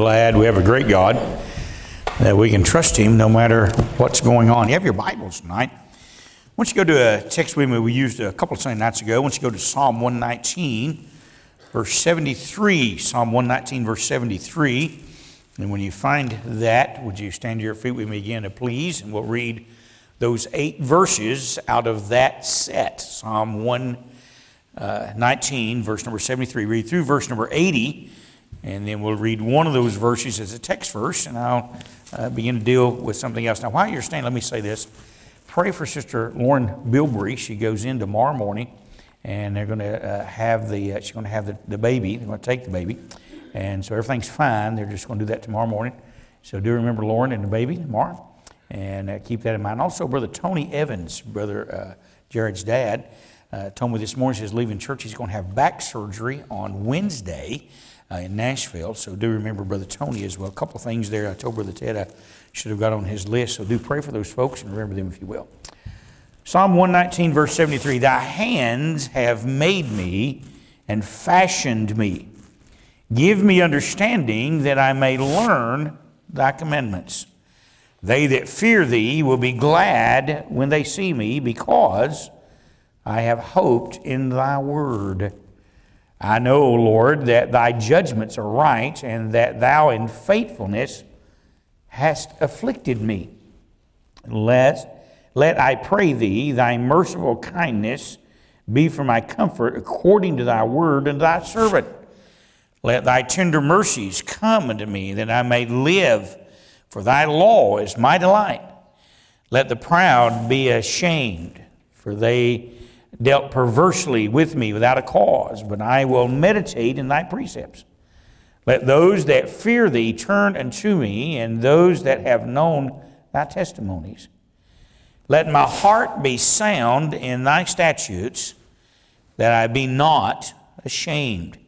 Glad we have a great God that we can trust Him no matter what's going on. You have your Bibles tonight. Once you go to a text we used a couple of Sunday nights ago, once you go to Psalm 119, verse 73, Psalm 119, verse 73. And when you find that, would you stand to your feet with me again, please? And we'll read those eight verses out of that set. Psalm 119, uh, verse number 73. Read through verse number 80 and then we'll read one of those verses as a text verse, and I'll uh, begin to deal with something else. Now, while you're standing, let me say this. Pray for Sister Lauren Bilbrey. She goes in tomorrow morning, and they're going to uh, have the, uh, she's going to have the, the baby. They're going to take the baby. And so everything's fine. They're just going to do that tomorrow morning. So do remember Lauren and the baby tomorrow, and uh, keep that in mind. Also, Brother Tony Evans, Brother uh, Jared's dad, uh, told me this morning he's leaving church. He's going to have back surgery on Wednesday uh, in Nashville. So do remember Brother Tony as well. A couple of things there I told Brother Ted I should have got on his list. So do pray for those folks and remember them if you will. Psalm 119, verse 73 Thy hands have made me and fashioned me. Give me understanding that I may learn thy commandments. They that fear thee will be glad when they see me, because I have hoped in thy word. I know, Lord, that thy judgments are right, and that thou in faithfulness hast afflicted me. Let, let I pray thee, thy merciful kindness be for my comfort according to thy word and thy servant. Let thy tender mercies come unto me, that I may live, for thy law is my delight. Let the proud be ashamed, for they dealt perversely with me without a cause, but I will meditate in thy precepts. Let those that fear thee turn unto me, and those that have known thy testimonies. Let my heart be sound in thy statutes, that I be not ashamed.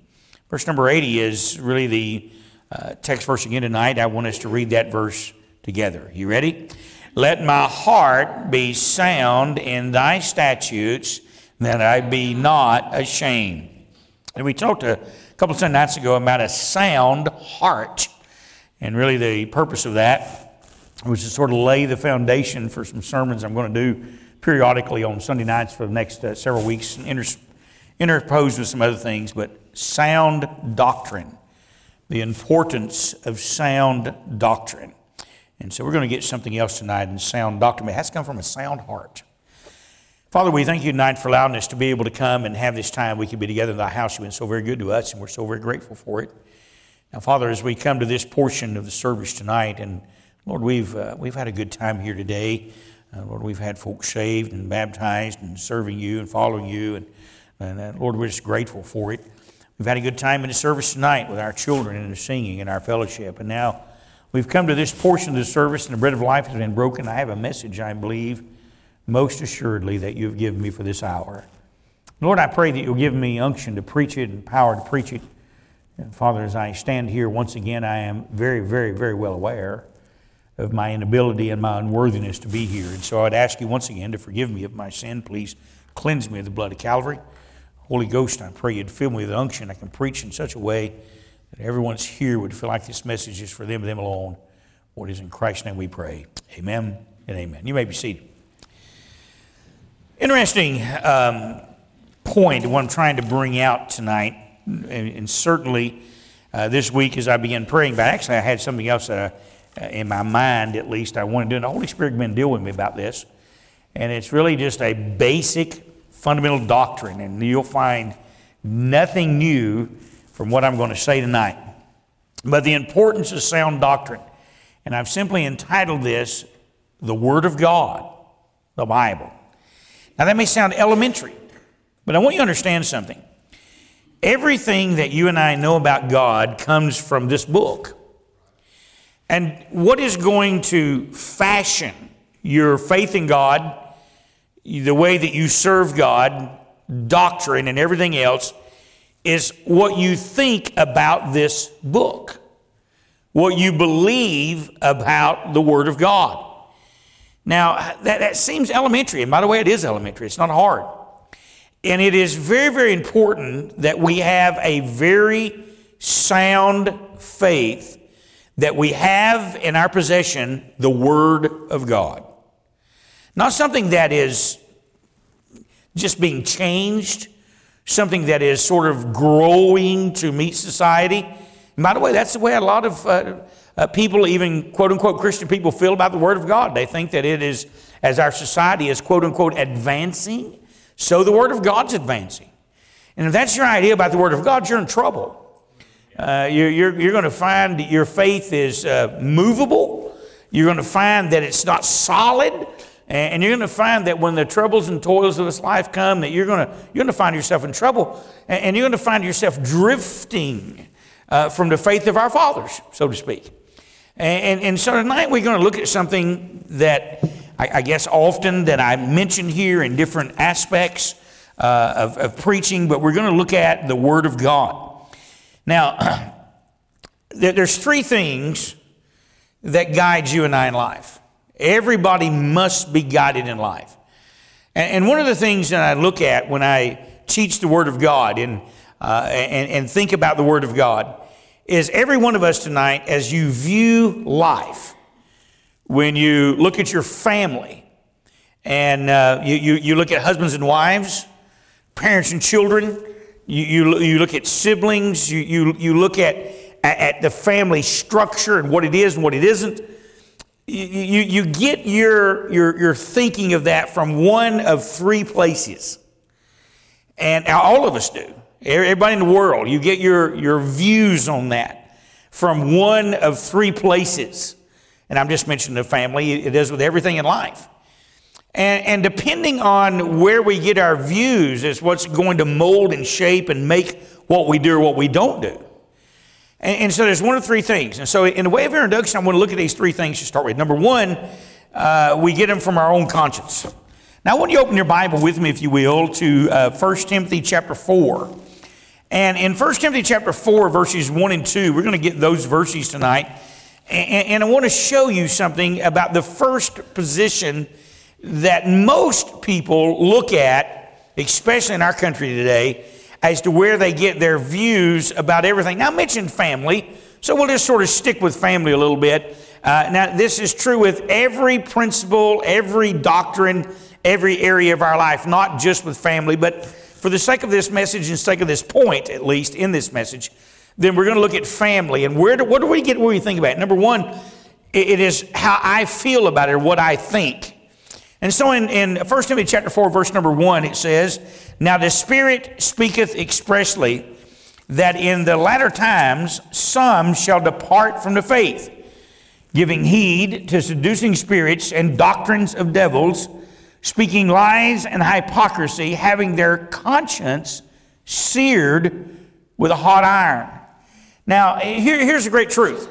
Verse number 80 is really the uh, text verse again tonight. I want us to read that verse together. You ready? Let my heart be sound in thy statutes, that I be not ashamed. And we talked a couple of Sunday nights ago about a sound heart. And really, the purpose of that was to sort of lay the foundation for some sermons I'm going to do periodically on Sunday nights for the next uh, several weeks, inter- interposed with some other things. But sound doctrine, the importance of sound doctrine. And so we're going to get something else tonight in sound doctrine. It has to come from a sound heart. Father, we thank you tonight for allowing us to be able to come and have this time we can be together in thy house. You've been so very good to us, and we're so very grateful for it. Now, Father, as we come to this portion of the service tonight, and Lord, we've, uh, we've had a good time here today. Uh, Lord, we've had folks saved and baptized and serving you and following you, and, and uh, Lord, we're just grateful for it. We've had a good time in the service tonight with our children and the singing and our fellowship, and now we've come to this portion of the service, and the bread of life has been broken. I have a message, I believe most assuredly that you have given me for this hour. Lord, I pray that you'll give me unction to preach it and power to preach it. And Father, as I stand here once again, I am very, very, very well aware of my inability and my unworthiness to be here. And so I'd ask you once again to forgive me of my sin. Please cleanse me of the blood of Calvary. Holy Ghost, I pray you'd fill me with unction. I can preach in such a way that everyone's here would feel like this message is for them and them alone. What is in Christ's name we pray. Amen and amen. You may be seated. Interesting um, point, what I'm trying to bring out tonight, and, and certainly uh, this week as I began praying, but actually I had something else uh, in my mind at least I wanted to do, and the Holy Spirit been dealing with me about this, and it's really just a basic fundamental doctrine, and you'll find nothing new from what I'm going to say tonight. But the importance of sound doctrine, and I've simply entitled this The Word of God, the Bible. Now, that may sound elementary, but I want you to understand something. Everything that you and I know about God comes from this book. And what is going to fashion your faith in God, the way that you serve God, doctrine, and everything else is what you think about this book, what you believe about the Word of God. Now, that, that seems elementary, and by the way, it is elementary, it's not hard. And it is very, very important that we have a very sound faith that we have in our possession the Word of God. Not something that is just being changed, something that is sort of growing to meet society. And by the way, that's the way a lot of uh, uh, people, even quote unquote Christian people, feel about the Word of God. They think that it is, as our society is quote unquote advancing, so the Word of God's advancing. And if that's your idea about the Word of God, you're in trouble. Uh, you're you're, you're going to find that your faith is uh, movable. You're going to find that it's not solid. And you're going to find that when the troubles and toils of this life come, that you're going to, you're going to find yourself in trouble. And you're going to find yourself drifting uh, from the faith of our fathers, so to speak. And, and, and so tonight we're going to look at something that I, I guess often that I mention here in different aspects uh, of, of preaching, but we're going to look at the Word of God. Now, there's three things that guide you and I in life. Everybody must be guided in life. And, one of the things that I look at when I teach the Word of God and, uh, and, and think about the Word of God is every one of us tonight, as you view life, when you look at your family and uh, you, you, you look at husbands and wives, parents and children, you, you, you look at siblings, you, you, you look at, at the family structure and what it is and what it isn't. You, you, you get your, your, your thinking of that from one of three places. And all of us do. Everybody in the world, you get your, your views on that from one of three places. And I'm just mentioning the family, it is with everything in life. And, and depending on where we get our views is what's going to mold and shape and make what we do or what we don't do. And, and so there's one of three things. And so, in the way of introduction, I want to look at these three things to start with. Number one, uh, we get them from our own conscience. Now, I want you to open your Bible with me, if you will, to uh, 1 Timothy chapter 4. And in 1 Timothy chapter 4, verses 1 and 2, we're going to get those verses tonight. And, and I want to show you something about the first position that most people look at, especially in our country today, as to where they get their views about everything. Now, I mentioned family, so we'll just sort of stick with family a little bit. Uh, now, this is true with every principle, every doctrine, every area of our life, not just with family, but for the sake of this message and sake of this point, at least in this message, then we're going to look at family. And where do, what do we get where we think about it? Number one, it is how I feel about it or what I think. And so in, in 1 Timothy chapter 4, verse number 1, it says, Now the Spirit speaketh expressly that in the latter times some shall depart from the faith, giving heed to seducing spirits and doctrines of devils, speaking lies and hypocrisy, having their conscience seared with a hot iron. Now, here, here's a great truth.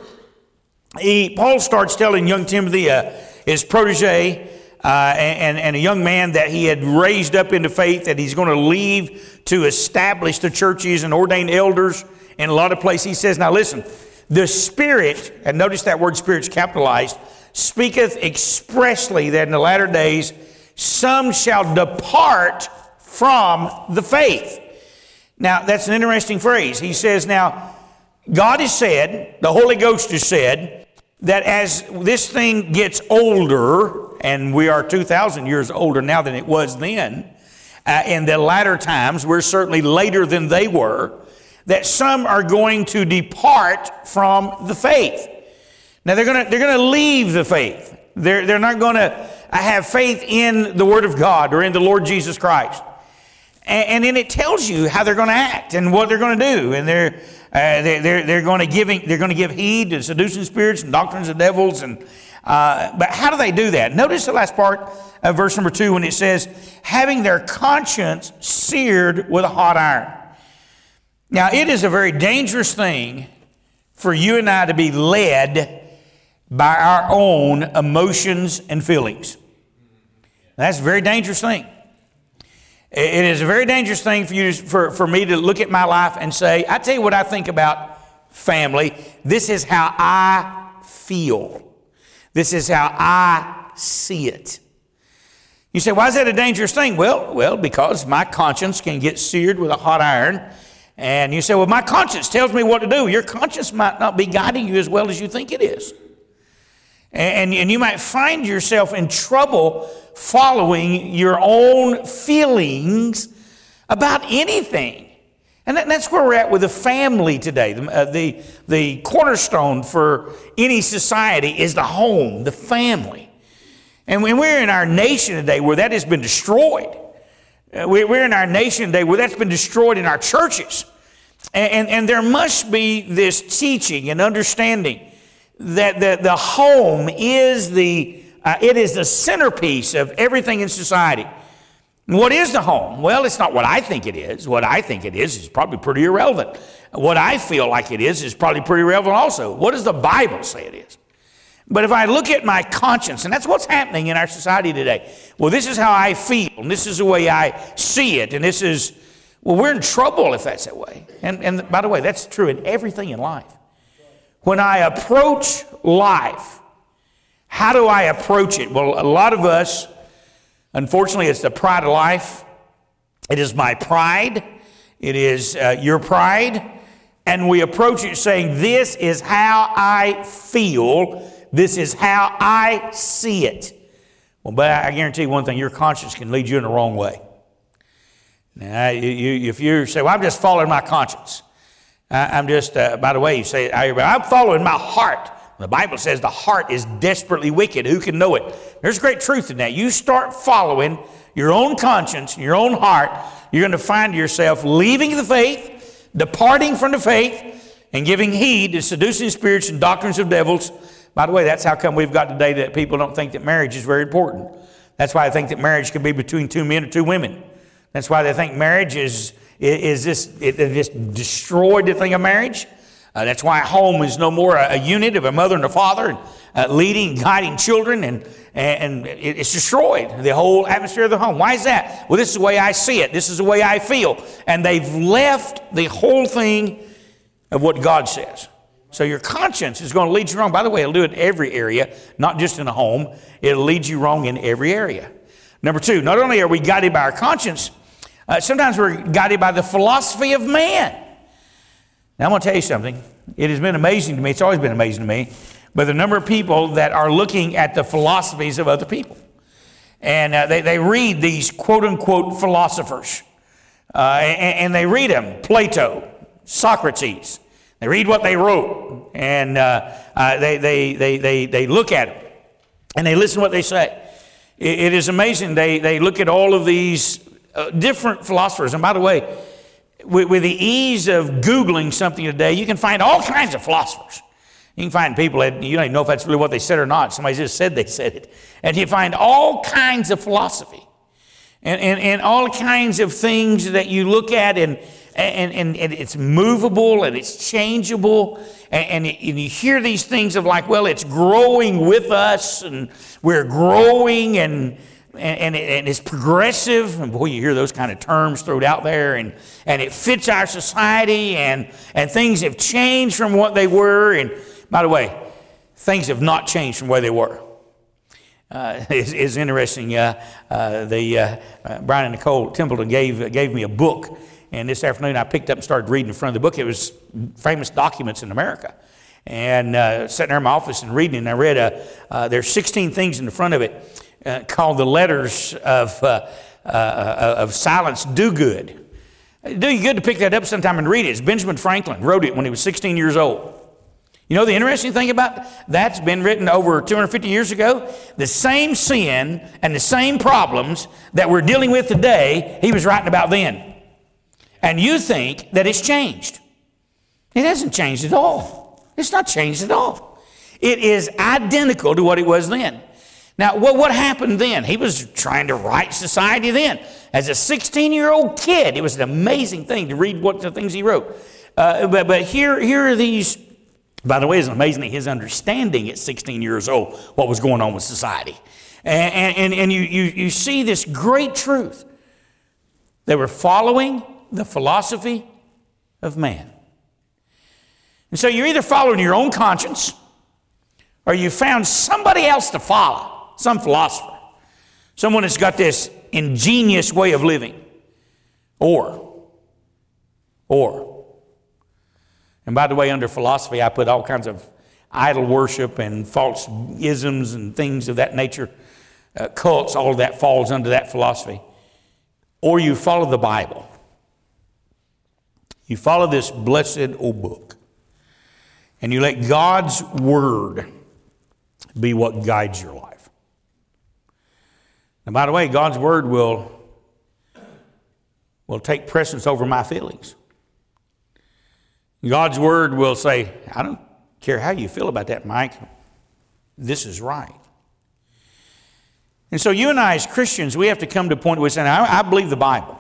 He, Paul starts telling young Timothy, uh, his protege, uh, and, and a young man that he had raised up into faith that he's going to leave to establish the churches and ordain elders in a lot of places. He says, Now listen, the Spirit, and notice that word Spirit's capitalized, speaketh expressly that in the latter days some shall depart from the faith. Now, that's an interesting phrase. He says, Now, God has said, the Holy Ghost has said, that as this thing gets older, and we are 2,000 years older now than it was then. Uh, in the latter times, we're certainly later than they were, that some are going to depart from the faith. Now, they're going to they're going to leave the faith. They're, they're not going to have faith in the Word of God or in the Lord Jesus Christ. And, and then it tells you how they're going to act and what they're going to do. And they're, uh, they're, they're, going to giving, they're going to give heed to seducing spirits and doctrines of devils and uh, but how do they do that? Notice the last part of verse number two when it says, having their conscience seared with a hot iron. Now, it is a very dangerous thing for you and I to be led by our own emotions and feelings. That's a very dangerous thing. It is a very dangerous thing for you to, for, for me to look at my life and say, I tell you what I think about family. This is how I feel. This is how I see it. You say, why is that a dangerous thing? Well, well, because my conscience can get seared with a hot iron, And you say, well, my conscience tells me what to do. Your conscience might not be guiding you as well as you think it is. And, and you might find yourself in trouble following your own feelings about anything. And that's where we're at with the family today. The, uh, the, the cornerstone for any society is the home, the family. And when we're in our nation today where that has been destroyed. Uh, we're in our nation today where that's been destroyed in our churches. And, and, and there must be this teaching and understanding that the, the home is the, uh, it is the centerpiece of everything in society. What is the home? Well, it's not what I think it is. What I think it is is probably pretty irrelevant. What I feel like it is is probably pretty irrelevant also. What does the Bible say it is? But if I look at my conscience, and that's what's happening in our society today, well, this is how I feel, and this is the way I see it, and this is, well, we're in trouble if that's that way. And, and by the way, that's true in everything in life. When I approach life, how do I approach it? Well, a lot of us, unfortunately, it's the pride of life. It is my pride. It is uh, your pride. And we approach it saying, This is how I feel. This is how I see it. Well, but I guarantee you one thing your conscience can lead you in the wrong way. Now, you, if you say, Well, I'm just following my conscience. I'm just, uh, by the way, you say, I'm following my heart. The Bible says the heart is desperately wicked. Who can know it? There's great truth in that. You start following your own conscience, and your own heart, you're going to find yourself leaving the faith, departing from the faith, and giving heed to seducing spirits and doctrines of devils. By the way, that's how come we've got today that people don't think that marriage is very important. That's why I think that marriage can be between two men or two women. That's why they think marriage is is this, it, it just destroyed the thing of marriage. Uh, that's why home is no more a, a, unit of a mother and a father and uh, leading, guiding children, and, and it's destroyed the whole atmosphere of the home. Why is that? Well, this is the way I see it. This is the way I feel. And they've left the whole thing of what God says. So your conscience is going to lead you wrong. By the way, it'll do it in every area, not just in a home. It'll lead you wrong in every area. Number two, not only are we guided by our conscience, uh, sometimes we're guided by the philosophy of man. Now, I'm going to tell you something. It has been amazing to me. It's always been amazing to me. But the number of people that are looking at the philosophies of other people. And uh, they, they read these quote unquote philosophers. Uh, and, and, they read them Plato, Socrates. They read what they wrote. And uh, uh, they, they, they, they, they look at them. And they listen to what they say. it, it is amazing. They, they look at all of these uh, different philosophers. And by the way, with, with, the ease of Googling something today, you can find all kinds of philosophers. You can find people that you don't even know if that's really what they said or not. Somebody just said they said it. And you find all kinds of philosophy and, and, and all kinds of things that you look at and, and, and, and it's movable and it's changeable. And, and, and you hear these things of like, well, it's growing with us and we're growing and and, and, and, it's progressive. And boy, you hear those kind of terms thrown out there, and, and it fits our society, and, and things have changed from what they were. And by the way, things have not changed from where they were. Uh, it's, it's, interesting. Uh, uh, the, uh, uh, Brian and Nicole Templeton gave, gave me a book, and this afternoon I picked up and started reading in front of the book. It was famous documents in America. And uh, sitting there in my office and reading, and I read, there's 16 things in the front of it uh, called the letters of, uh, uh, of Silence Dogood. do you good to pick that up sometime and read it. It's Benjamin Franklin wrote it when he was 16 years old. You know the interesting thing about that's been written over 250 years ago? The same sin and the same problems that we're dealing with today, he was writing about then. And you think that it's changed. It hasn't changed at all. It's not changed at all. It is identical to what it was then. Now, what, what happened then? He was trying to write society then. As a 16 year old kid, it was an amazing thing to read what the things he wrote. Uh, but but here, here are these, by the way, it's amazing his understanding at 16 years old what was going on with society. And, and, and you, you, you see this great truth. They were following the philosophy of man. And so you're either following your own conscience or you found somebody else to follow some philosopher, someone that's got this ingenious way of living. Or, or, And by the way, under philosophy, I put all kinds of idol worship and false isms and things of that nature, uh, cults, all of that falls under that philosophy. Or you follow the Bible. You follow this blessed old book. And you let God's word be what guides your life. And by the way, God's word will, will take precedence over my feelings. God's word will say, I don't care how you feel about that, Mike. This is right. And so, you and I, as Christians, we have to come to a point where we say, I, I believe the Bible.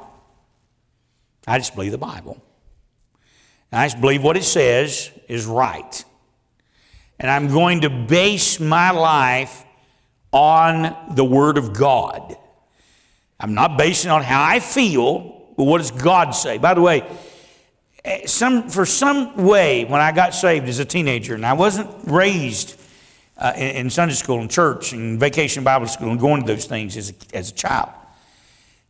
I just believe the Bible. And I just believe what it says is right. And I'm going to base my life on the Word of God. I'm not basing on how I feel, but what does God say? By the way, eh, some, for some way, when I got saved as a teenager, and I wasn't raised uh, in, in, Sunday school and church and vacation Bible school and going to those things as a, as a child.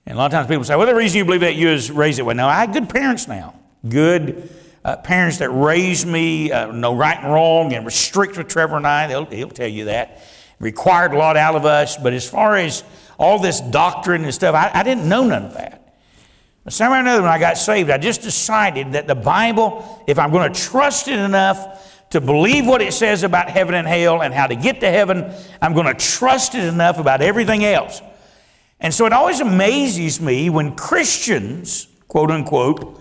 And a lot of times people say, well, the reason you believe that you was raised that way. No, I had good parents now. Good uh, parents that raised me, uh, know right and wrong, and were strict with Trevor and I. They'll, he'll tell you that. Required a lot out of us. But as far as all this doctrine and stuff, I, I didn't know none of that. But somehow or another, when I got saved, I just decided that the Bible, if I'm going to trust it enough to believe what it says about heaven and hell and how to get to heaven, I'm going to trust it enough about everything else. And so it always amazes me when Christians, quote unquote,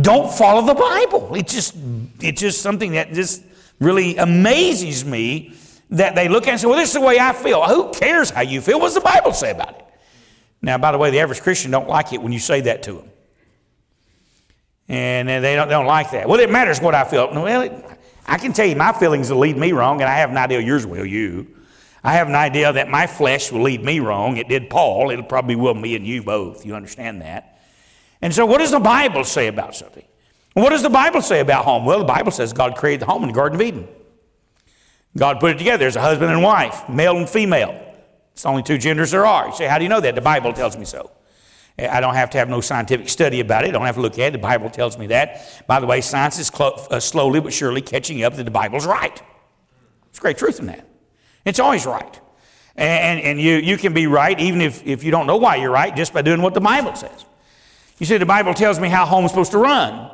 don't follow the Bible. It's just, it's just something that just really amazes me that they look at and say, well, this is the way I feel. Who cares how you feel? What does the Bible say about it? Now, by the way, the average Christian don't like it when you say that to them. And they don't, they don't like that. Well, it matters what I feel. Well, it, I can tell you my feelings will lead me wrong, and I have an idea yours will, you. I have an idea that my flesh will lead me wrong. It did Paul. It'll probably will me and you both. You understand that? And so, what does the Bible say about something? What does the Bible say about home? Well, the Bible says God created the home in the Garden of Eden. God put it together. There's a husband and wife, male and female. It's the only two genders there are. You say, how do you know that? The Bible tells me so. I don't have to have no scientific study about it. I don't have to look at it. The Bible tells me that. By the way, science is uh, slowly but surely catching up that the Bible's right. There's great truth in that. It's always right. And, and you, you can be right even if, if you don't know why you're right just by doing what the Bible says. You see, the Bible tells me how home's supposed to run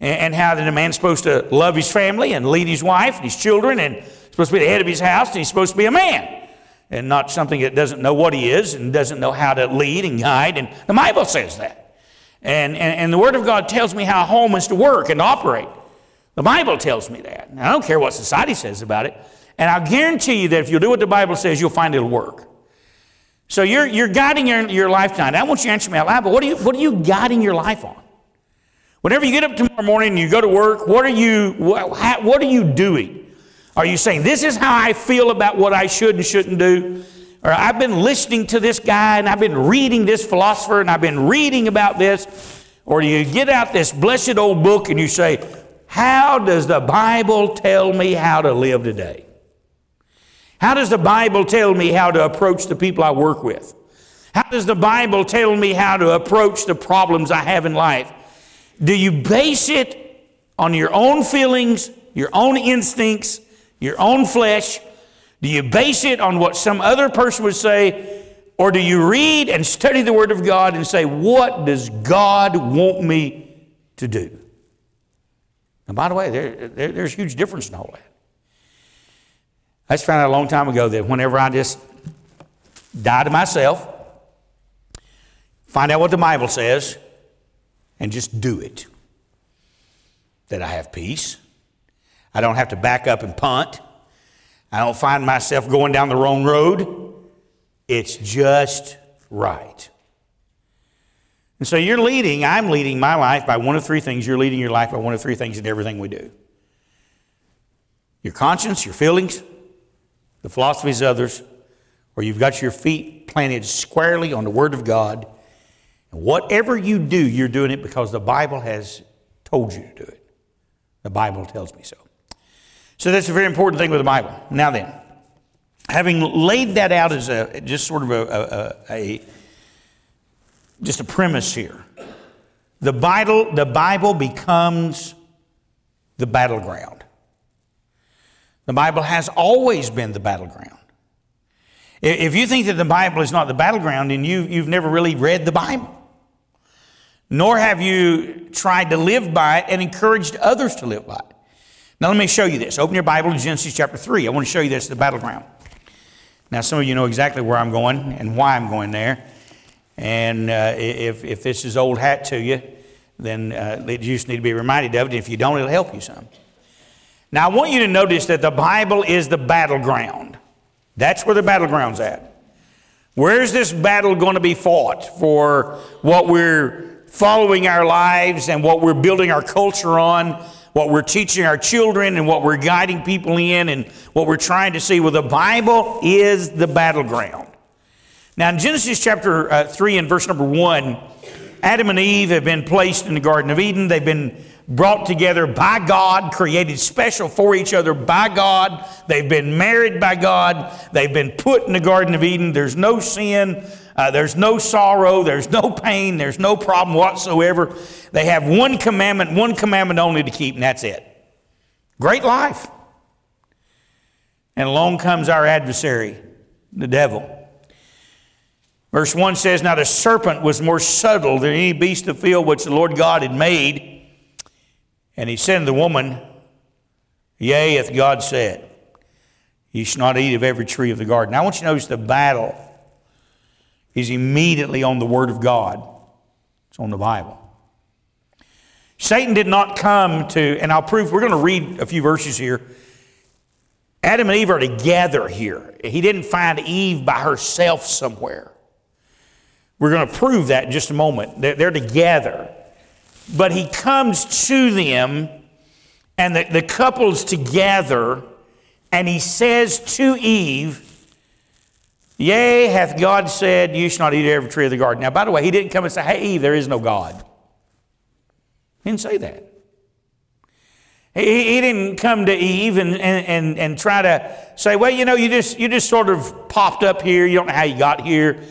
and, and how that a man's supposed to love his family and lead his wife and his children and supposed to be the head of his house and he's supposed to be a man and not something that doesn't know what he is and doesn't know how to lead and guide. And the Bible says that. And, and, and the Word of God tells me how a home is to work and operate. The Bible tells me that. And I don't care what society says about it. And I'll guarantee you that if you do what the Bible says, you'll find it'll work. So you're, you're guiding your, your lifetime. I want you to answer me out loud, but what are, you, what are you guiding your life on? Whenever you get up tomorrow morning and you go to work, what are you, what, what are you doing? Are you saying, this is how I feel about what I should and shouldn't do? Or I've been listening to this guy and I've been reading this philosopher and I've been reading about this. Or do you get out this blessed old book and you say, how does the Bible tell me how to live today? How does the Bible tell me how to approach the people I work with? How does the Bible tell me how to approach the problems I have in life? Do you base it on your own feelings, your own instincts, your own flesh? Do you base it on what some other person would say? Or do you read and study the Word of God and say, what does God want me to do? And by the way, there, there, there's a huge difference in all that. I just found out a long time ago that whenever I just die to myself, find out what the Bible says, and just do it, that I have peace, I don't have to back up and punt. I don't find myself going down the wrong road. It's just right. And so you're leading, I'm leading my life by one of three things. You're leading your life by one of three things in everything we do your conscience, your feelings, the philosophies of others, or you've got your feet planted squarely on the Word of God. And whatever you do, you're doing it because the Bible has told you to do it. The Bible tells me so. So that's a very important thing with the Bible. Now then, having laid that out as a just sort of a, a, a just a premise here, the Bible the Bible becomes the battleground. The Bible has always been the battleground. If you think that the Bible is not the battleground, then you, you've never really read the Bible. Nor have you tried to live by it and encouraged others to live by it. Now, let me show you this. Open your Bible to Genesis chapter 3. I want to show you this, the battleground. Now, some of you know exactly where I'm going and why I'm going there. And uh, if, if this is old hat to you, then uh, you just need to be reminded of it. If you don't, it'll help you some. Now, I want you to notice that the Bible is the battleground. That's where the battleground's at. Where's this battle going to be fought for what we're following our lives and what we're building our culture on, what we're teaching our children and what we're guiding people in and what we're trying to see? Well, the Bible is the battleground. Now, in Genesis chapter uh, 3 and verse number 1, Adam and Eve have been placed in the Garden of Eden. They've been brought together by God, created special for each other by God. They've been married by God. They've been put in the Garden of Eden. There's no sin. Uh, there's no sorrow. There's no pain. There's no problem whatsoever. They have one commandment, one commandment only to keep, and that's it. Great life. And along comes our adversary, the devil. Verse 1 says, Now the serpent was more subtle than any beast of the field which the Lord God had made. And he said to the woman, Yea, hath God said, Ye shall not eat of every tree of the garden. I want you to notice the battle is immediately on the Word of God, it's on the Bible. Satan did not come to, and I'll prove, we're going to read a few verses here. Adam and Eve are together here. He didn't find Eve by herself somewhere. We're going to prove that in just a moment. They're, they're together. But he comes to them, and the, the couple's together, and he says to Eve, Yea, hath God said, You shall not eat every tree of the garden. Now, by the way, he didn't come and say, Hey, Eve, there is no God. He didn't say that. He, he didn't come to Eve and, and, and, and try to say, Well, you know, you just, you just sort of popped up here. You don't know how you got here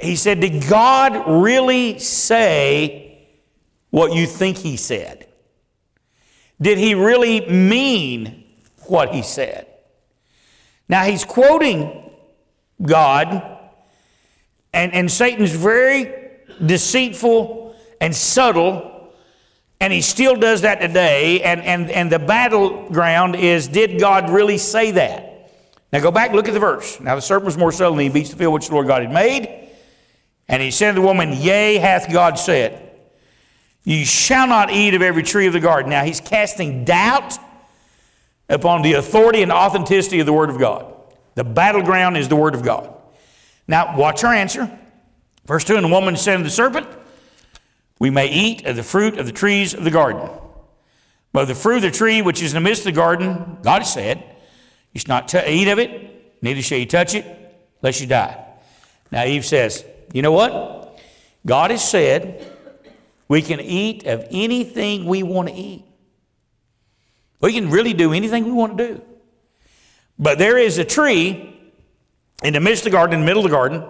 he said, Did God really say what you think he said? Did he really mean what he said? Now he's quoting God, and, and Satan's very deceitful and subtle, and he still does that today. And, and, and the battleground is did God really say that? Now go back, look at the verse. Now the serpent was more subtle than he beast of the field which the Lord God had made. And he said to the woman, Yea, hath God said, Ye shall not eat of every tree of the garden. Now he's casting doubt upon the authority and authenticity of the Word of God. The battleground is the Word of God. Now, watch our answer. Verse 2 And the woman said to the serpent, We may eat of the fruit of the trees of the garden. But the fruit of the tree which is in the midst of the garden, God said, You shall not t- eat of it, neither shall you touch it, lest you die. Now Eve says, you know what? God has said we can eat of anything we want to eat. We can really do anything we want to do. But there is a tree in the midst of the garden, in the middle of the garden.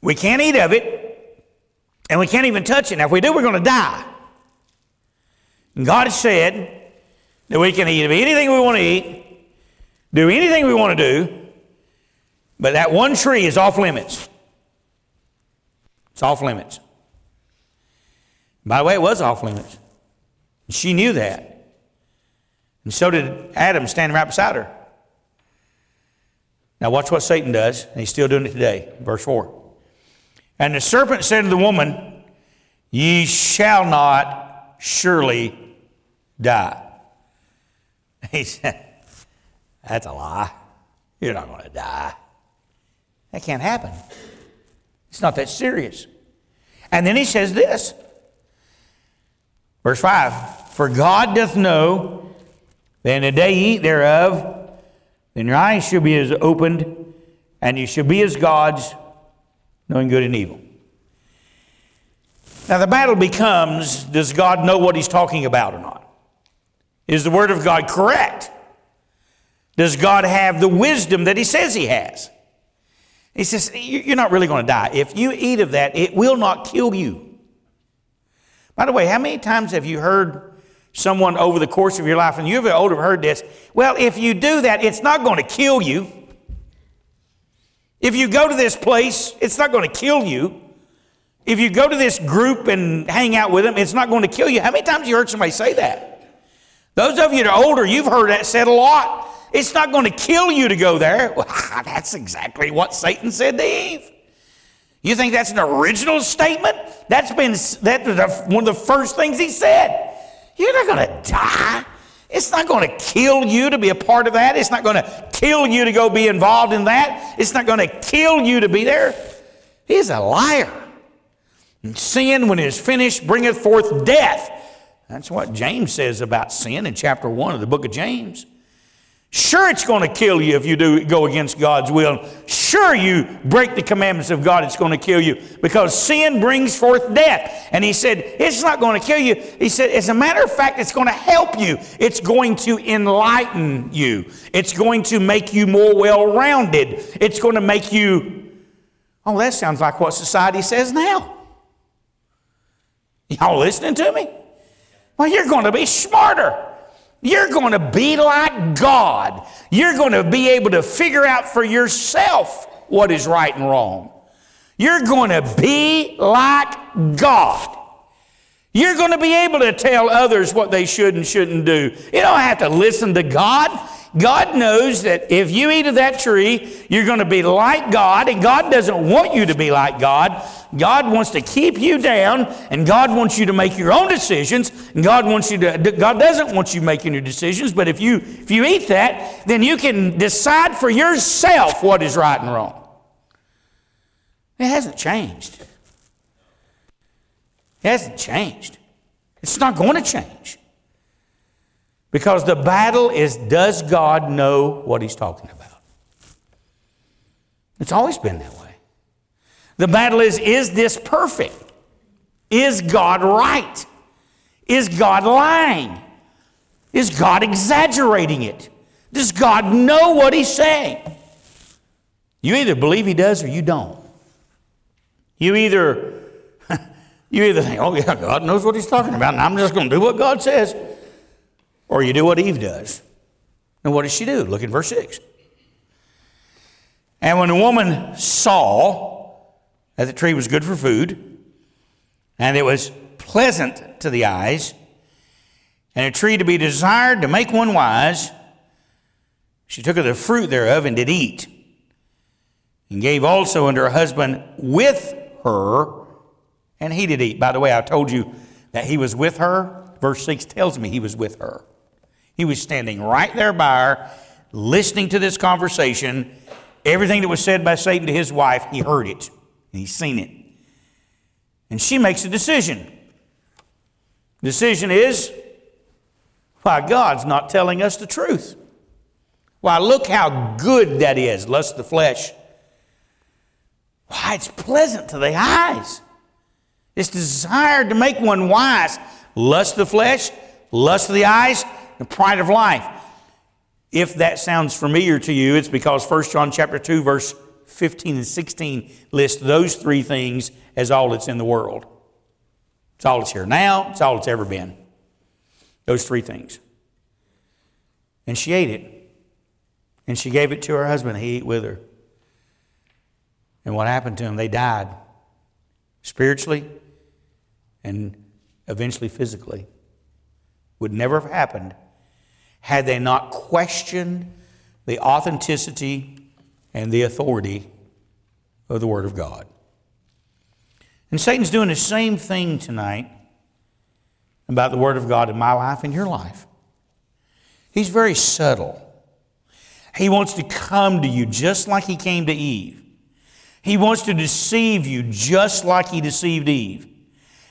We can't eat of it, and we can't even touch it. Now, if we do, we're going to die. And God said that we can eat of anything we want to eat, do anything we want to do, but that one tree is off limits. It's off limits. By the way, it was off limits. She knew that. And so did Adam standing right beside her. Now, watch what Satan does, and he's still doing it today. Verse 4. And the serpent said to the woman, Ye shall not surely die. He said, That's a lie. You're not going to die. That can't happen. It's not that serious. And then he says this, verse 5 For God doth know that in the day ye eat thereof, then your eyes shall be as opened, and you shall be as gods, knowing good and evil. Now the battle becomes does God know what he's talking about or not? Is the Word of God correct? Does God have the wisdom that he says he has? He says, You're not really going to die. If you eat of that, it will not kill you. By the way, how many times have you heard someone over the course of your life, and you've older heard this, well, if you do that, it's not going to kill you. If you go to this place, it's not going to kill you. If you go to this group and hang out with them, it's not going to kill you. How many times have you heard somebody say that? Those of you that are older, you've heard that said a lot. It's not going to kill you to go there. Well, that's exactly what Satan said to Eve. You think that's an original statement? That's been that was one of the first things he said. You're not going to die. It's not going to kill you to be a part of that. It's not going to kill you to go be involved in that. It's not going to kill you to be there. He's a liar. And sin, when it is finished, bringeth forth death. That's what James says about sin in chapter 1 of the book of James. Sure, it's going to kill you if you do go against God's will. Sure, you break the commandments of God, it's going to kill you because sin brings forth death. And he said, It's not going to kill you. He said, As a matter of fact, it's going to help you. It's going to enlighten you. It's going to make you more well rounded. It's going to make you, oh, that sounds like what society says now. Y'all listening to me? Well, you're going to be smarter. You're going to be like God. You're going to be able to figure out for yourself what is right and wrong. You're going to be like God. You're going to be able to tell others what they should and shouldn't do. You don't have to listen to God. God knows that if you eat of that tree, you're going to be like God, and God doesn't want you to be like God. God wants to keep you down, and God wants you to make your own decisions. And God wants you to. God doesn't want you making your decisions, but if you if you eat that, then you can decide for yourself what is right and wrong. It hasn't changed. It hasn't changed. It's not going to change. Because the battle is does God know what he's talking about? It's always been that way. The battle is is this perfect? Is God right? Is God lying? Is God exaggerating it? Does God know what he's saying? You either believe he does or you don't. You either you either think, oh yeah, God knows what he's talking about, and I'm just going to do what God says. Or you do what Eve does. And what does she do? Look at verse 6. And when the woman saw that the tree was good for food, and it was pleasant to the eyes, and a tree to be desired to make one wise, she took of the fruit thereof and did eat, and gave also unto her husband with her, and he did eat. By the way, I told you that he was with her. Verse 6 tells me he was with her. He was standing right there by her, listening to this conversation. Everything that was said by Satan to his wife, he heard it and he's seen it. And she makes a decision. Decision is why God's not telling us the truth. Why, look how good that is, lust of the flesh. Why, it's pleasant to the eyes. It's desired to make one wise. Lust of the flesh, lust of the eyes, the pride of life. If that sounds familiar to you, it's because 1 John chapter 2 verse 15 and 16 list those three things as all that's in the world. It's all that's here now, it's all that's ever been. Those three things. And she ate it. And she gave it to her husband. He ate with her. And what happened to them? They died spiritually and eventually physically. Would never have happened had they not questioned the authenticity and the authority of the Word of God. And Satan's doing the same thing tonight about the Word of God in my life and your life. He's very subtle. He wants to come to you just like he came to Eve. He wants to deceive you just like he deceived Eve.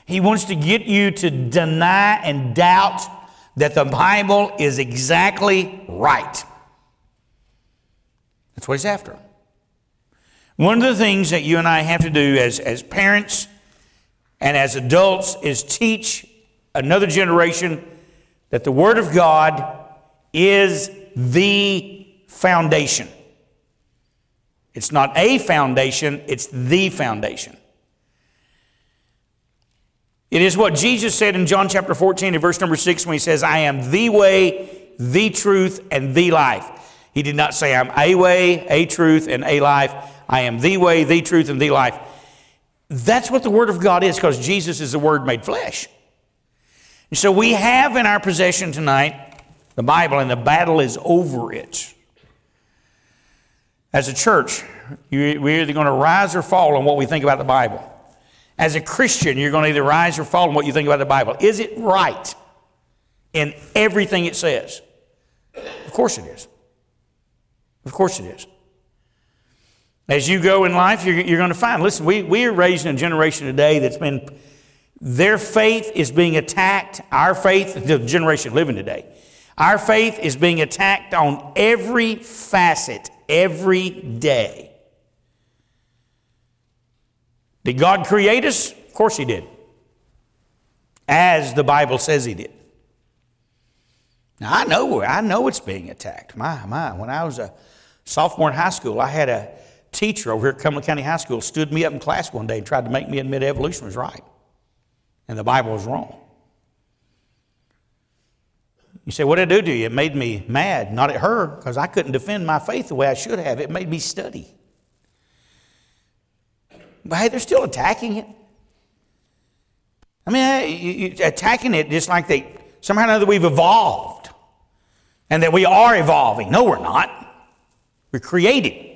He wants to get you to deny and doubt that the Bible is exactly right. That's what he's after. One of the things that you and I have to do as, as parents and as adults is teach another generation that the Word of God is the foundation. It's not a foundation, it's the foundation. It is what Jesus said in John chapter 14 and verse number 6 when he says, I am the way, the truth, and the life. He did not say, I'm a way, a truth, and a life. I am the way, the truth, and the life. That's what the Word of God is because Jesus is the Word made flesh. And so we have in our possession tonight the Bible, and the battle is over it. As a church, we're either going to rise or fall on what we think about the Bible. As a Christian, you're going to either rise or fall on what you think about the Bible. Is it right in everything it says? Of course it is. Of course it is. As you go in life, you're, you're going to find, listen, we, we are raised in a generation today that's been, their faith is being attacked. Our faith, the generation living today, our faith is being attacked on every facet, every day. Did God create us? Of course He did. As the Bible says He did. Now I know I know it's being attacked. My my, when I was a sophomore in high school, I had a teacher over here at Cumberland County High School stood me up in class one day and tried to make me admit evolution was right, and the Bible was wrong. You say, what did it do to you? It made me mad, not at her, because I couldn't defend my faith the way I should have. It made me study. But hey, they're still attacking it. I mean, attacking it just like they somehow or another we've evolved and that we are evolving. No, we're not. We're created.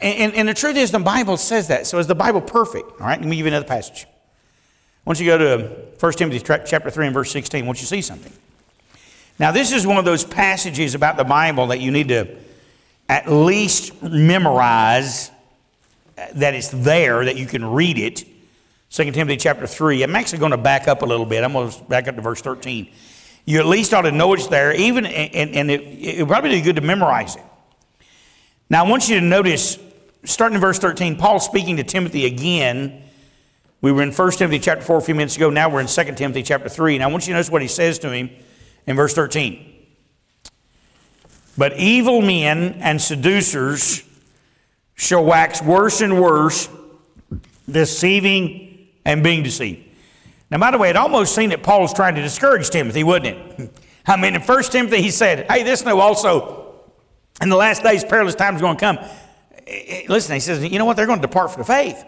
And, and, and, the truth is, the Bible says that. So is the Bible perfect? All right, let me give you another passage. Once you go to 1 Timothy chapter 3 and verse 16, won't you see something? Now, this is one of those passages about the Bible that you need to at least memorize that it's there, that you can read it. 2 Timothy chapter 3. I'm actually going to back up a little bit. I'm going to back up to verse 13. You at least ought to know it's there, even, and, and it, it probably be good to memorize it. Now, I want you to notice, starting in verse 13, Paul speaking to Timothy again. We were in 1 Timothy chapter 4 a few minutes ago. Now we're in 2 Timothy chapter 3. And I want you to notice what he says to him in verse 13. But evil men and seducers shall wax worse and worse, deceiving and being deceived. Now, by the way, it almost seemed that Paul was trying to discourage Timothy, wouldn't it? I mean, in 1 Timothy, he said, Hey, this know also, in the last days, perilous times are going to come. Eh, eh, listen, he says, You know what? They're going to depart from the faith.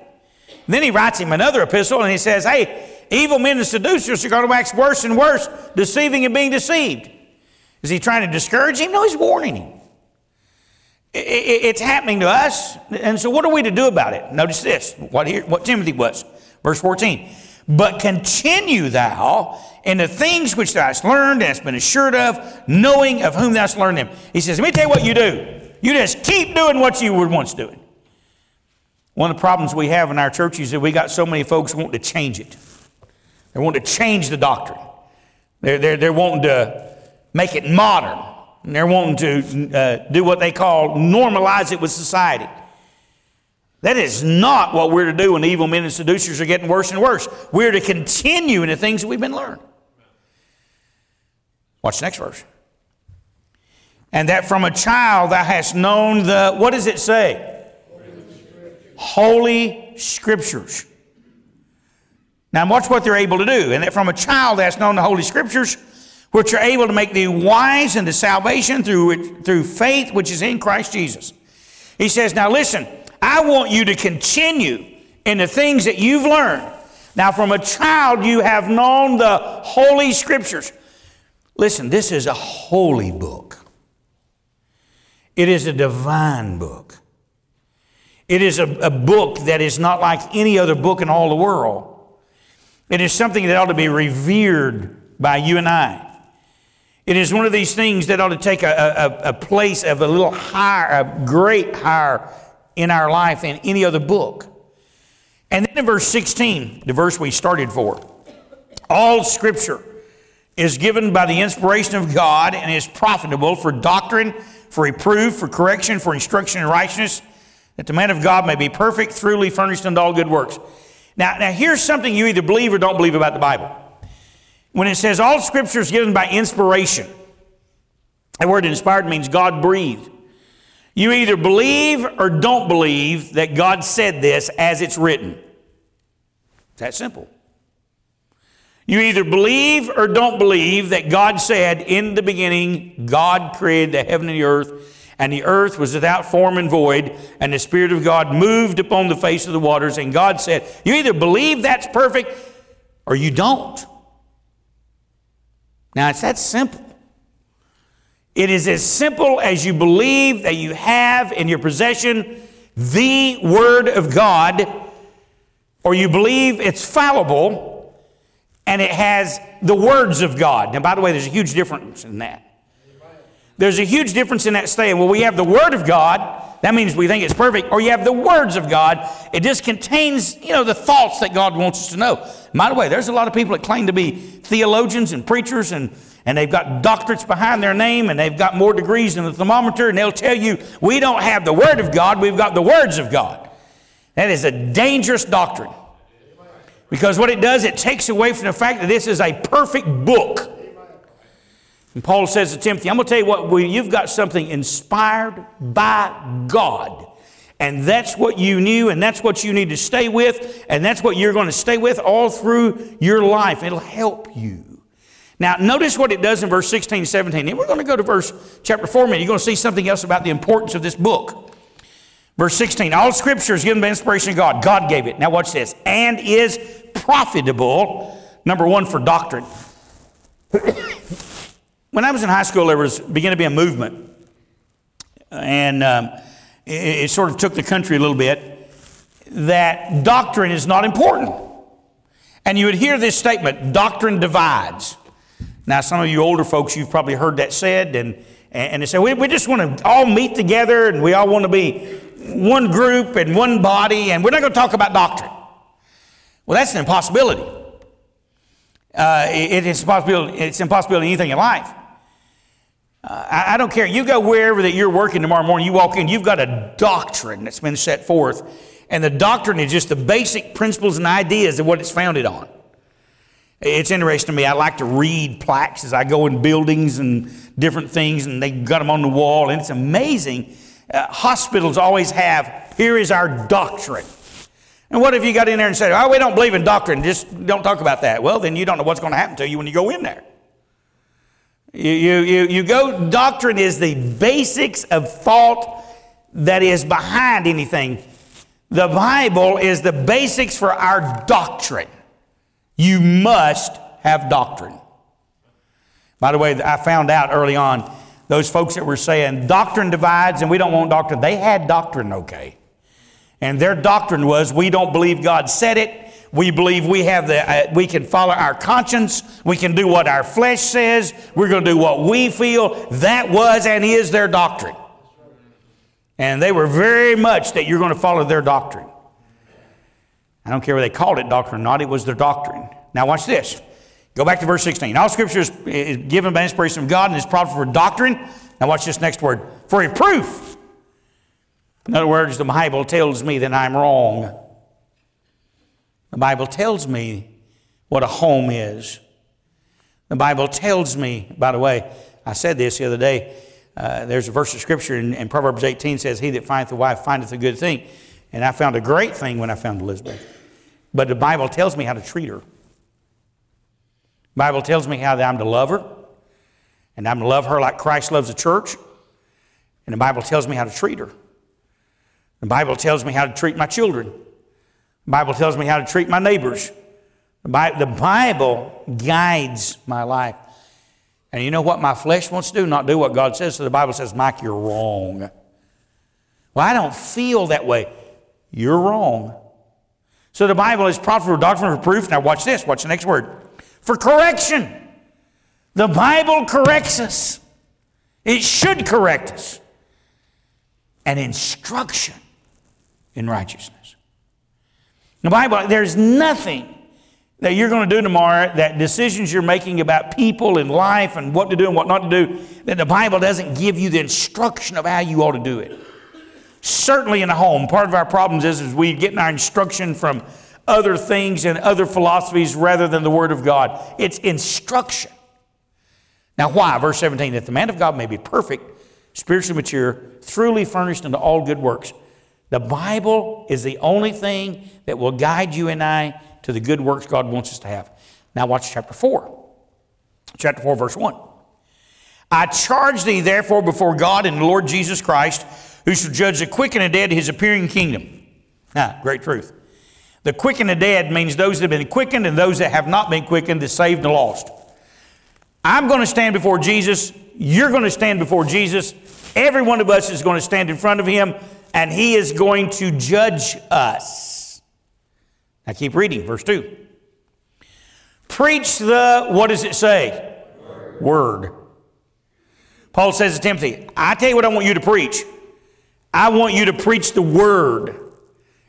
And then he writes him another epistle and he says, Hey, evil men and seducers are going to wax worse and worse, deceiving and being deceived. Is he trying to discourage him? No, he's warning him. It's happening to us. And so, what are we to do about it? Notice this what, here, what Timothy was. Verse 14. But continue thou in the things which thou hast learned and hast been assured of, knowing of whom thou hast learned them. He says, Let me tell you what you do. You just keep doing what you were once doing. One of the problems we have in our church is that we got so many folks wanting to change it. They want to change the doctrine. They're, they're, they're wanting to make it modern. And they're wanting to uh, do what they call normalize it with society. That is not what we're to do when evil men and seducers are getting worse and worse. We're to continue in the things that we've been learned. Watch the next verse. And that from a child thou hast known the, what does it say? Holy Scriptures. Now, watch what they're able to do. And that from a child thou hast known the Holy Scriptures, which are able to make thee wise unto salvation through, through faith which is in Christ Jesus. He says, Now listen, I want you to continue in the things that you've learned. Now, from a child, you have known the Holy Scriptures. Listen, this is a holy book, it is a divine book. It is a, a book that is not like any other book in all the world. It is something that ought to be revered by you and I. It is one of these things that ought to take a, a, a place of a little higher, a great higher in our life than any other book. And then in verse 16, the verse we started for, all scripture is given by the inspiration of God and is profitable for doctrine, for reproof, for correction, for instruction in righteousness, that the man of God may be perfect, truly furnished unto all good works. Now, now here's something you either believe or don't believe about the Bible. When it says all scripture is given by inspiration, that word inspired means God breathed. You either believe or don't believe that God said this as it's written. It's that simple. You either believe or don't believe that God said, In the beginning, God created the heaven and the earth, and the earth was without form and void, and the Spirit of God moved upon the face of the waters, and God said, You either believe that's perfect or you don't. Now, it's that simple. It is as simple as you believe that you have in your possession the Word of God, or you believe it's fallible and it has the words of God. Now, by the way, there's a huge difference in that. There's a huge difference in that statement. Well, we have the Word of God. That means we think it's perfect. Or you have the words of God. It just contains, you know, the thoughts that God wants us to know. By the way, there's a lot of people that claim to be theologians and preachers and, and they've got doctorates behind their name and they've got more degrees than the thermometer and they'll tell you, we don't have the Word of God, we've got the words of God. That is a dangerous doctrine. Because what it does, it takes away from the fact that this is a perfect book. And Paul says to Timothy, I'm going to tell you what, you've got something inspired by God. And that's what you knew, and that's what you need to stay with, and that's what you're going to stay with all through your life. It'll help you. Now, notice what it does in verse 16 and 17. And we're going to go to verse chapter 4 minute. You're going to see something else about the importance of this book. Verse 16, all scripture is given by inspiration of God. God gave it. Now watch this. And is profitable, number one, for doctrine. When I was in high school, there was began to be a movement. And um, it, it sort of took the country a little bit that doctrine is not important. And you would hear this statement, doctrine divides. Now, some of you older folks, you've probably heard that said, and, and they say, we, we just want to all meet together and we all want to be one group and one body, and we're not going to talk about doctrine. Well, that's an impossibility. Uh, it, it's, impossible, it's impossibility in anything in life. Uh, I, I, don't care. You go wherever that you're working tomorrow morning, you walk in, you've got a doctrine that's been set forth. And the doctrine is just the basic principles and ideas of what it's founded on. It's interesting to me. I like to read plaques as I go in buildings and different things, and they've got them on the wall, and it's amazing uh, hospitals always have, here is our doctrine. And what if you got in there and said, oh, we don't believe in doctrine, just don't talk about that? Well, then you don't know what's going to happen to you when you go in there. You, you, you, you go, doctrine is the basics of thought that is behind anything. The Bible is the basics for our doctrine. You must have doctrine. By the way, I found out early on those folks that were saying doctrine divides and we don't want doctrine, they had doctrine okay. And their doctrine was we don't believe God said it. We believe we have the uh, we can follow our conscience. We can do what our flesh says. We're going to do what we feel. That was and is their doctrine. And they were very much that you're going to follow their doctrine. I don't care whether they called it doctrine or not, it was their doctrine. Now watch this. Go back to verse 16. All scripture is given by inspiration of God and is profitable for doctrine. Now, watch this next word for a proof. In other words, the Bible tells me that I'm wrong. The Bible tells me what a home is. The Bible tells me, by the way, I said this the other day. Uh, there's a verse of scripture in, in, Proverbs 18 says, He that findeth a wife findeth a good thing. And I found a great thing when I found Elizabeth. But the Bible tells me how to treat her. Bible tells me how I'm to love her, and I'm to love her like Christ loves the church. And the Bible tells me how to treat her. The Bible tells me how to treat my children. The Bible tells me how to treat my neighbors. The Bible guides my life. And you know what my flesh wants to do? Not do what God says. So the Bible says, Mike, you're wrong. Well, I don't feel that way. You're wrong. So the Bible is profitable doctrine for proof. Now watch this. Watch the next word for correction. The Bible corrects us, it should correct us. And instruction in righteousness. The Bible, there's nothing that you're going to do tomorrow, that decisions you're making about people and life and what to do and what not to do, that the Bible doesn't give you the instruction of how you ought to do it. Certainly in a home, part of our problems is, is we get our instruction from other things and other philosophies rather than the Word of God. It's instruction. Now, why? Verse 17 that the man of God may be perfect, spiritually mature, truly furnished unto all good works. The Bible is the only thing that will guide you and I to the good works God wants us to have. Now watch chapter 4. Chapter 4, verse 1. I charge thee therefore before God and the Lord Jesus Christ, who shall judge the quick and the dead his appearing kingdom. Ah, great truth. The quick and the dead means those that have been quickened and those that have not been quickened, the saved and the lost. I'm going to stand before Jesus. You're going to stand before Jesus. Every one of us is going to stand in front of him, and he is going to judge us. Now keep reading, verse 2. Preach the, what does it say? Word. Word. Paul says to Timothy, I tell you what I want you to preach. I want you to preach the word.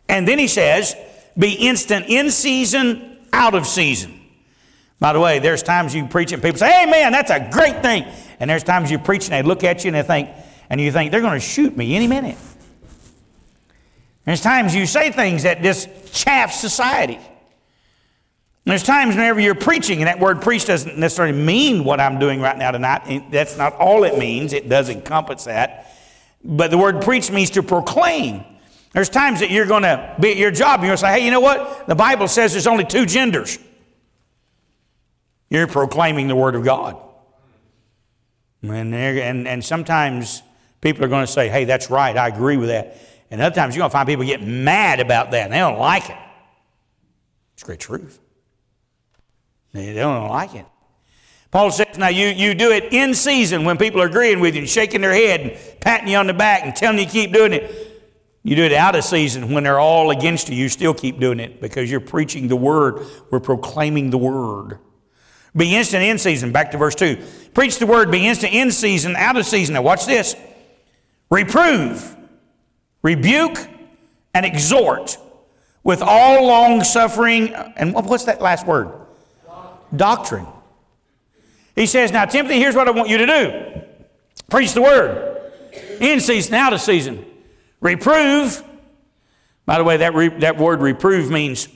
And then he says, be instant in season, out of season. By the way, there's times you preach and people say, hey man, that's a great thing. And there's times you preach and they look at you and they think, and you think, they're going to shoot me any minute. There's times you say things that just chaff society. There's times whenever you're preaching, and that word preach doesn't necessarily mean what I'm doing right now tonight. That's not all it means, it does encompass that. But the word preach means to proclaim. There's times that you're going to be at your job and you're going to say, hey, you know what? The Bible says there's only two genders. You're proclaiming the Word of God. And, and, and sometimes people are going to say, hey, that's right, I agree with that. And other times you're going to find people get mad about that and they don't like it. It's great truth. They don't like it. Paul says, now you, you do it in season when people are agreeing with you and shaking their head and patting you on the back and telling you keep doing it. You do it out of season when they're all against you, you still keep doing it because you're preaching the word. We're proclaiming the word. Be instant in season. Back to verse 2. Preach the word, be instant in season, out of season. Now watch this. Reprove, rebuke, and exhort with all long suffering. And what's that last word? Doctrine. He says, Now, Timothy, here's what I want you to do preach the word in season, out of season. Reprove. By the way, that, re, that word reprove means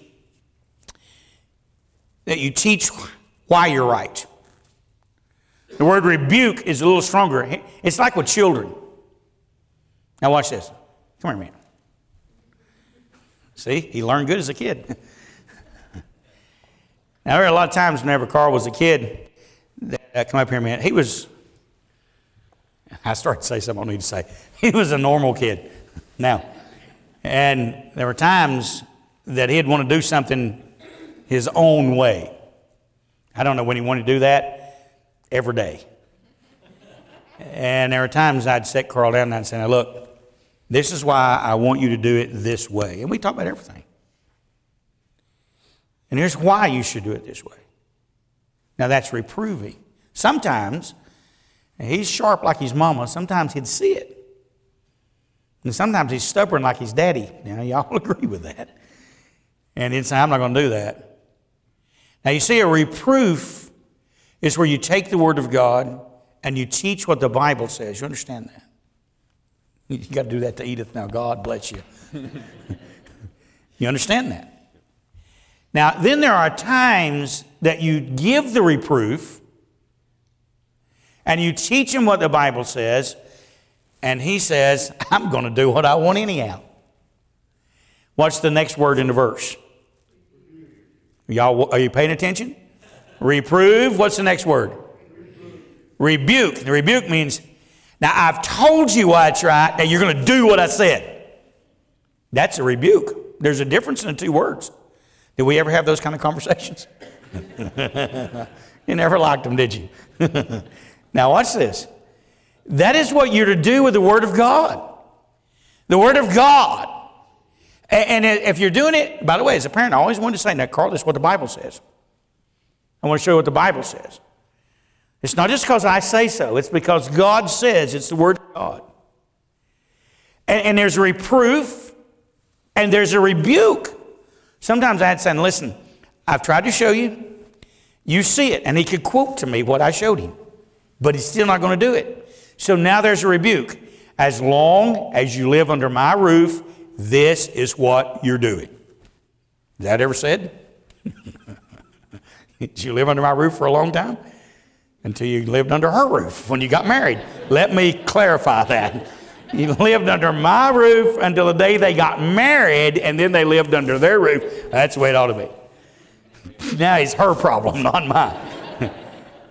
that you teach why you're right. The word rebuke is a little stronger. It's like with children. Now, watch this. Come here, man. See, he learned good as a kid. now, there are a lot of times whenever Carl was a kid, that, uh, come up here, man. He was, I started to say something I need to say. He was a normal kid. Now, and there were times that he'd want to do something his own way. I don't know when he wanted to do that, every day. And there were times I'd set Carl down and I'd say, now look, this is why I want you to do it this way. And we talk about everything. And here's why you should do it this way. Now that's reproving. Sometimes, he's sharp like his mama, sometimes he'd see it. And sometimes he's stubborn like his daddy. Now, y'all agree with that. And he'd say, I'm not going to do that. Now, you see, a reproof is where you take the Word of God and you teach what the Bible says. You understand that? You got to do that to Edith now. God bless you. you understand that? Now, then there are times that you give the reproof and you teach him what the Bible says, and he says, I'm going to do what I want anyhow. What's the next word in the verse? Y'all, are you paying attention? Reprove. What's the next word? Rebuke. The rebuke means, now I've told you why it's right, now you're going to do what I said. That's a rebuke. There's a difference in the two words. Did we ever have those kind of conversations? you never liked them, did you? now, watch this. That is what you're to do with the Word of God. The Word of God. And if you're doing it, by the way, as a parent, I always want to say, now, Carl, this is what the Bible says. I want to show you what the Bible says. It's not just because I say so, it's because God says it's the Word of God. And, and there's a reproof and there's a rebuke. Sometimes I had to say, listen, I've tried to show you. You see it. And he could quote to me what I showed him, but he's still not going to do it. So now there's a rebuke. As long as you live under my roof, this is what you're doing. Is that ever said? Did you live under my roof for a long time? Until you lived under her roof when you got married. Let me clarify that. You lived under my roof until the day they got married, and then they lived under their roof. That's the way it ought to be. now it's her problem, not mine.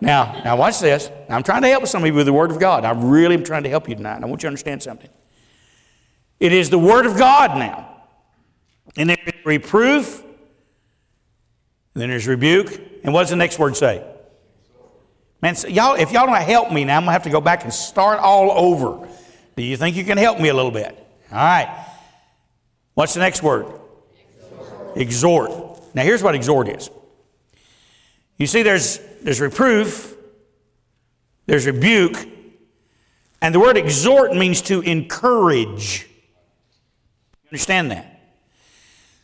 now, now watch this. I'm trying to help some of you with the Word of God. I really am trying to help you tonight. I want you to understand something. It is the Word of God now. And there's reproof, and then there's rebuke. And what does the next word say? Man, so y'all, if y'all don't help me now, I'm to have to go back and start all over. Do you think you can help me a little bit? All right. What's the next word? Exhort. exhort. Now, here's what exhort is. You see, there's, there's reproof, there's rebuke, and the word exhort means to encourage. You understand that?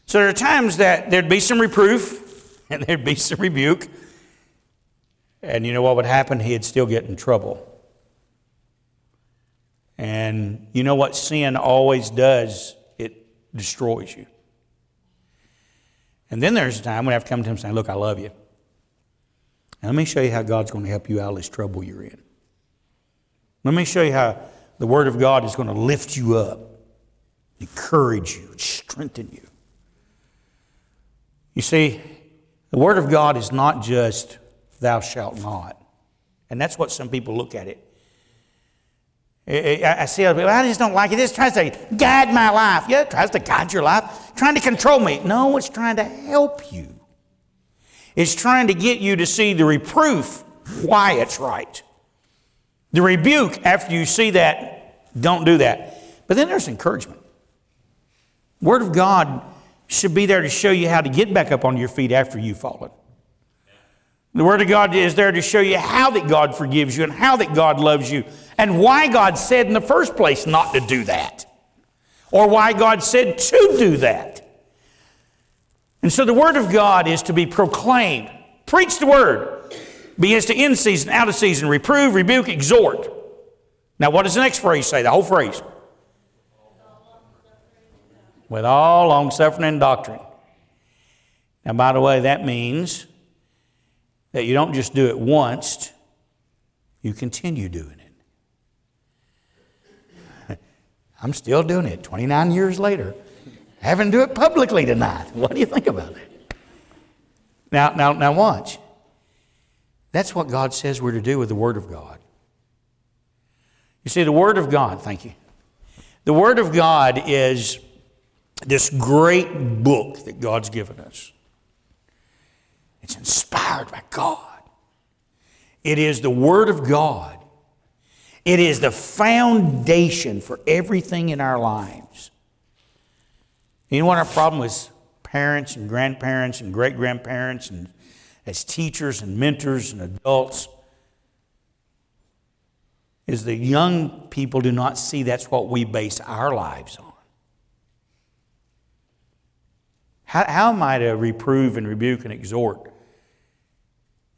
So there are times that there'd be some reproof and there'd be some rebuke. And you know what would happen? He'd still get in trouble. And you know what sin always does? It destroys you. And then there's a time when I have to come to him and say, Look, I love you. And let me show you how God's going to help you out of this trouble you're in. Let me show you how the Word of God is going to lift you up, encourage you, strengthen you. You see, the Word of God is not just thou shalt not. And that's what some people look at it. I see other people, I just don't like it. This tries to guide my life. Yeah, it tries to guide your life, trying to control me. No, it's trying to help you. It's trying to get you to see the reproof, why it's right. The rebuke, after you see that, don't do that. But then there's encouragement. Word of God should be there to show you how to get back up on your feet after you've fallen. The Word of God is there to show you how that God forgives you and how that God loves you and why God said in the first place not to do that or why God said to do that. And so the Word of God is to be proclaimed. Preach the Word. Begins to in season, out of season, reprove, rebuke, exhort. Now, what does the next phrase say? The whole phrase with all long suffering and doctrine. Now, by the way, that means that you don't just do it once, you continue doing it. I'm still doing it 29 years later. Having to do it publicly tonight. What do you think about it? Now, now, now watch. That's what God says we're to do with the Word of God. You see, the Word of God, thank you. The Word of God is this great book that God's given us. It's inspired by God. It is the Word of God. It is the foundation for everything in our lives. You know what our problem is? Parents and grandparents and great grandparents and as teachers and mentors and adults is the young people do not see that's what we base our lives on. How, how am I to reprove and rebuke and exhort?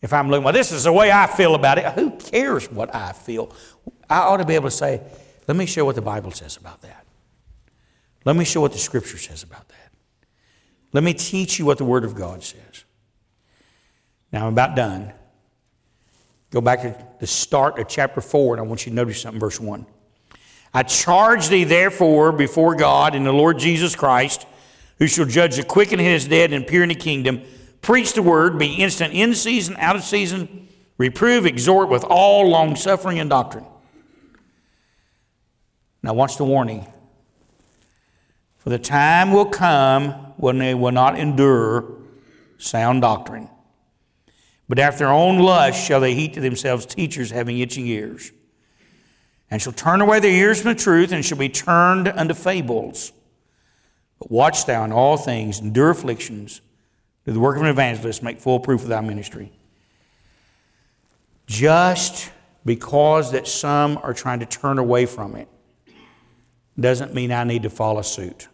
If I'm looking, well, this is the way I feel about it. Who cares what I feel? I ought to be able to say, let me show what the Bible says about that. Let me show what the Scripture says about that. Let me teach you what the Word of God says. Now, I'm about done. Go back to the start of chapter 4, and I want you to notice something, verse 1. I charge thee, therefore, before God and the Lord Jesus Christ, who shall judge the quick and his dead and appear in the kingdom. Preach the word, be instant in season, out of season, reprove, exhort with all long suffering and doctrine. Now, watch the warning. For the time will come when they will not endure sound doctrine, but after their own lust shall they heap to themselves teachers having itching ears, and shall turn away their ears from the truth, and shall be turned unto fables. But watch thou in all things, endure afflictions, do the work of an evangelist, make full proof of thy ministry. Just because that some are trying to turn away from it doesn't mean I need to follow suit.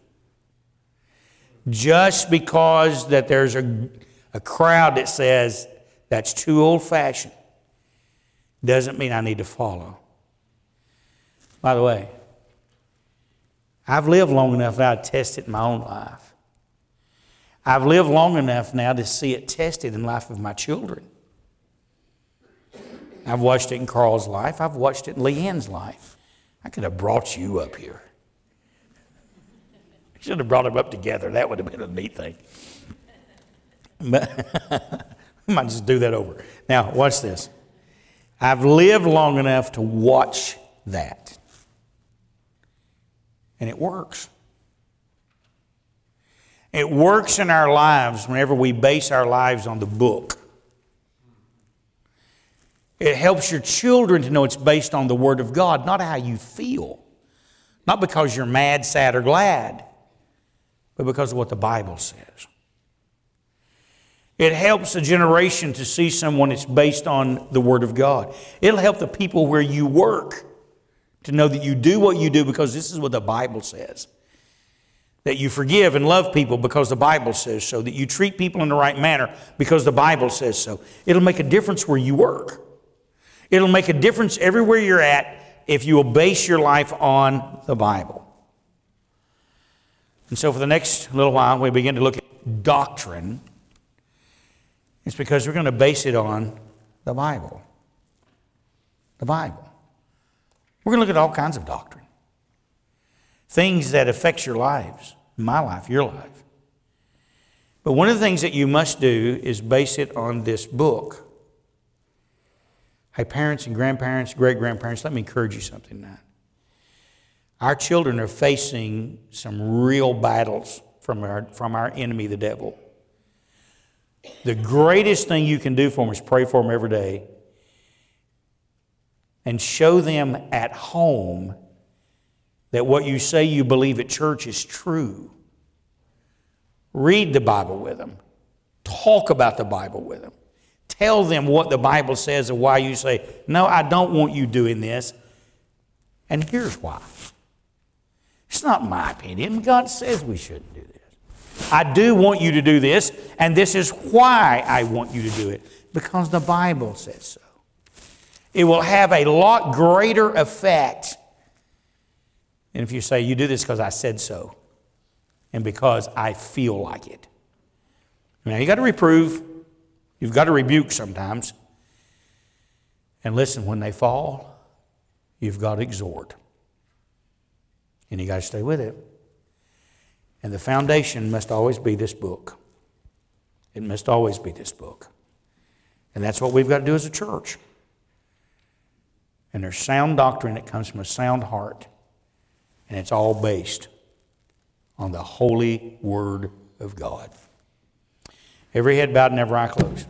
Just because that there's a, a crowd that says that's too old fashioned doesn't mean I need to follow. By the way, I've lived long enough now to test it in my own life. I've lived long enough now to see it tested in the life of my children. I've watched it in Carl's life. I've watched it in Leanne's life. I could have brought you up here. I should have brought them up together. That would have been a neat thing. But I might just do that over. Now, watch this. I've lived long enough to watch that. And it works. It works in our lives whenever we base our lives on the book. It helps your children to know it's based on the Word of God, not how you feel. Not because you're mad, sad, or glad, but because of what the Bible says. It helps a generation to see someone that's based on the Word of God. It'll help the people where you work to know that you do what you do because this is what the Bible says. That you forgive and love people because the Bible says so. That you treat people in the right manner because the Bible says so. It'll make a difference where you work. It'll make a difference everywhere you're at if you will base your life on the Bible. And so, for the next little while, we begin to look at doctrine. It's because we're going to base it on the Bible. The Bible. We're going to look at all kinds of doctrine. Things that affect your lives, my life, your life. But one of the things that you must do is base it on this book. Hey, parents and grandparents, great grandparents, let me encourage you something now. Our children are facing some real battles from our, from our enemy, the devil. The greatest thing you can do for them is pray for them every day and show them at home that what you say you believe at church is true. Read the Bible with them, talk about the Bible with them. Tell them what the Bible says and why you say, No, I don't want you doing this. And here's why. It's not my opinion. God says we shouldn't do this. I do want you to do this, and this is why I want you to do it because the Bible says so. It will have a lot greater effect than if you say, You do this because I said so and because I feel like it. Now, you got to reprove, You've got to rebuke sometimes. And listen, when they fall, you've got to exhort. And you got to stay with it. And the foundation must always be this book. It must always be this book. And that's what we've got to do as a church. And there's sound doctrine that comes from a sound heart. And it's all based on the holy word of God. Every head bowed and every eye closed.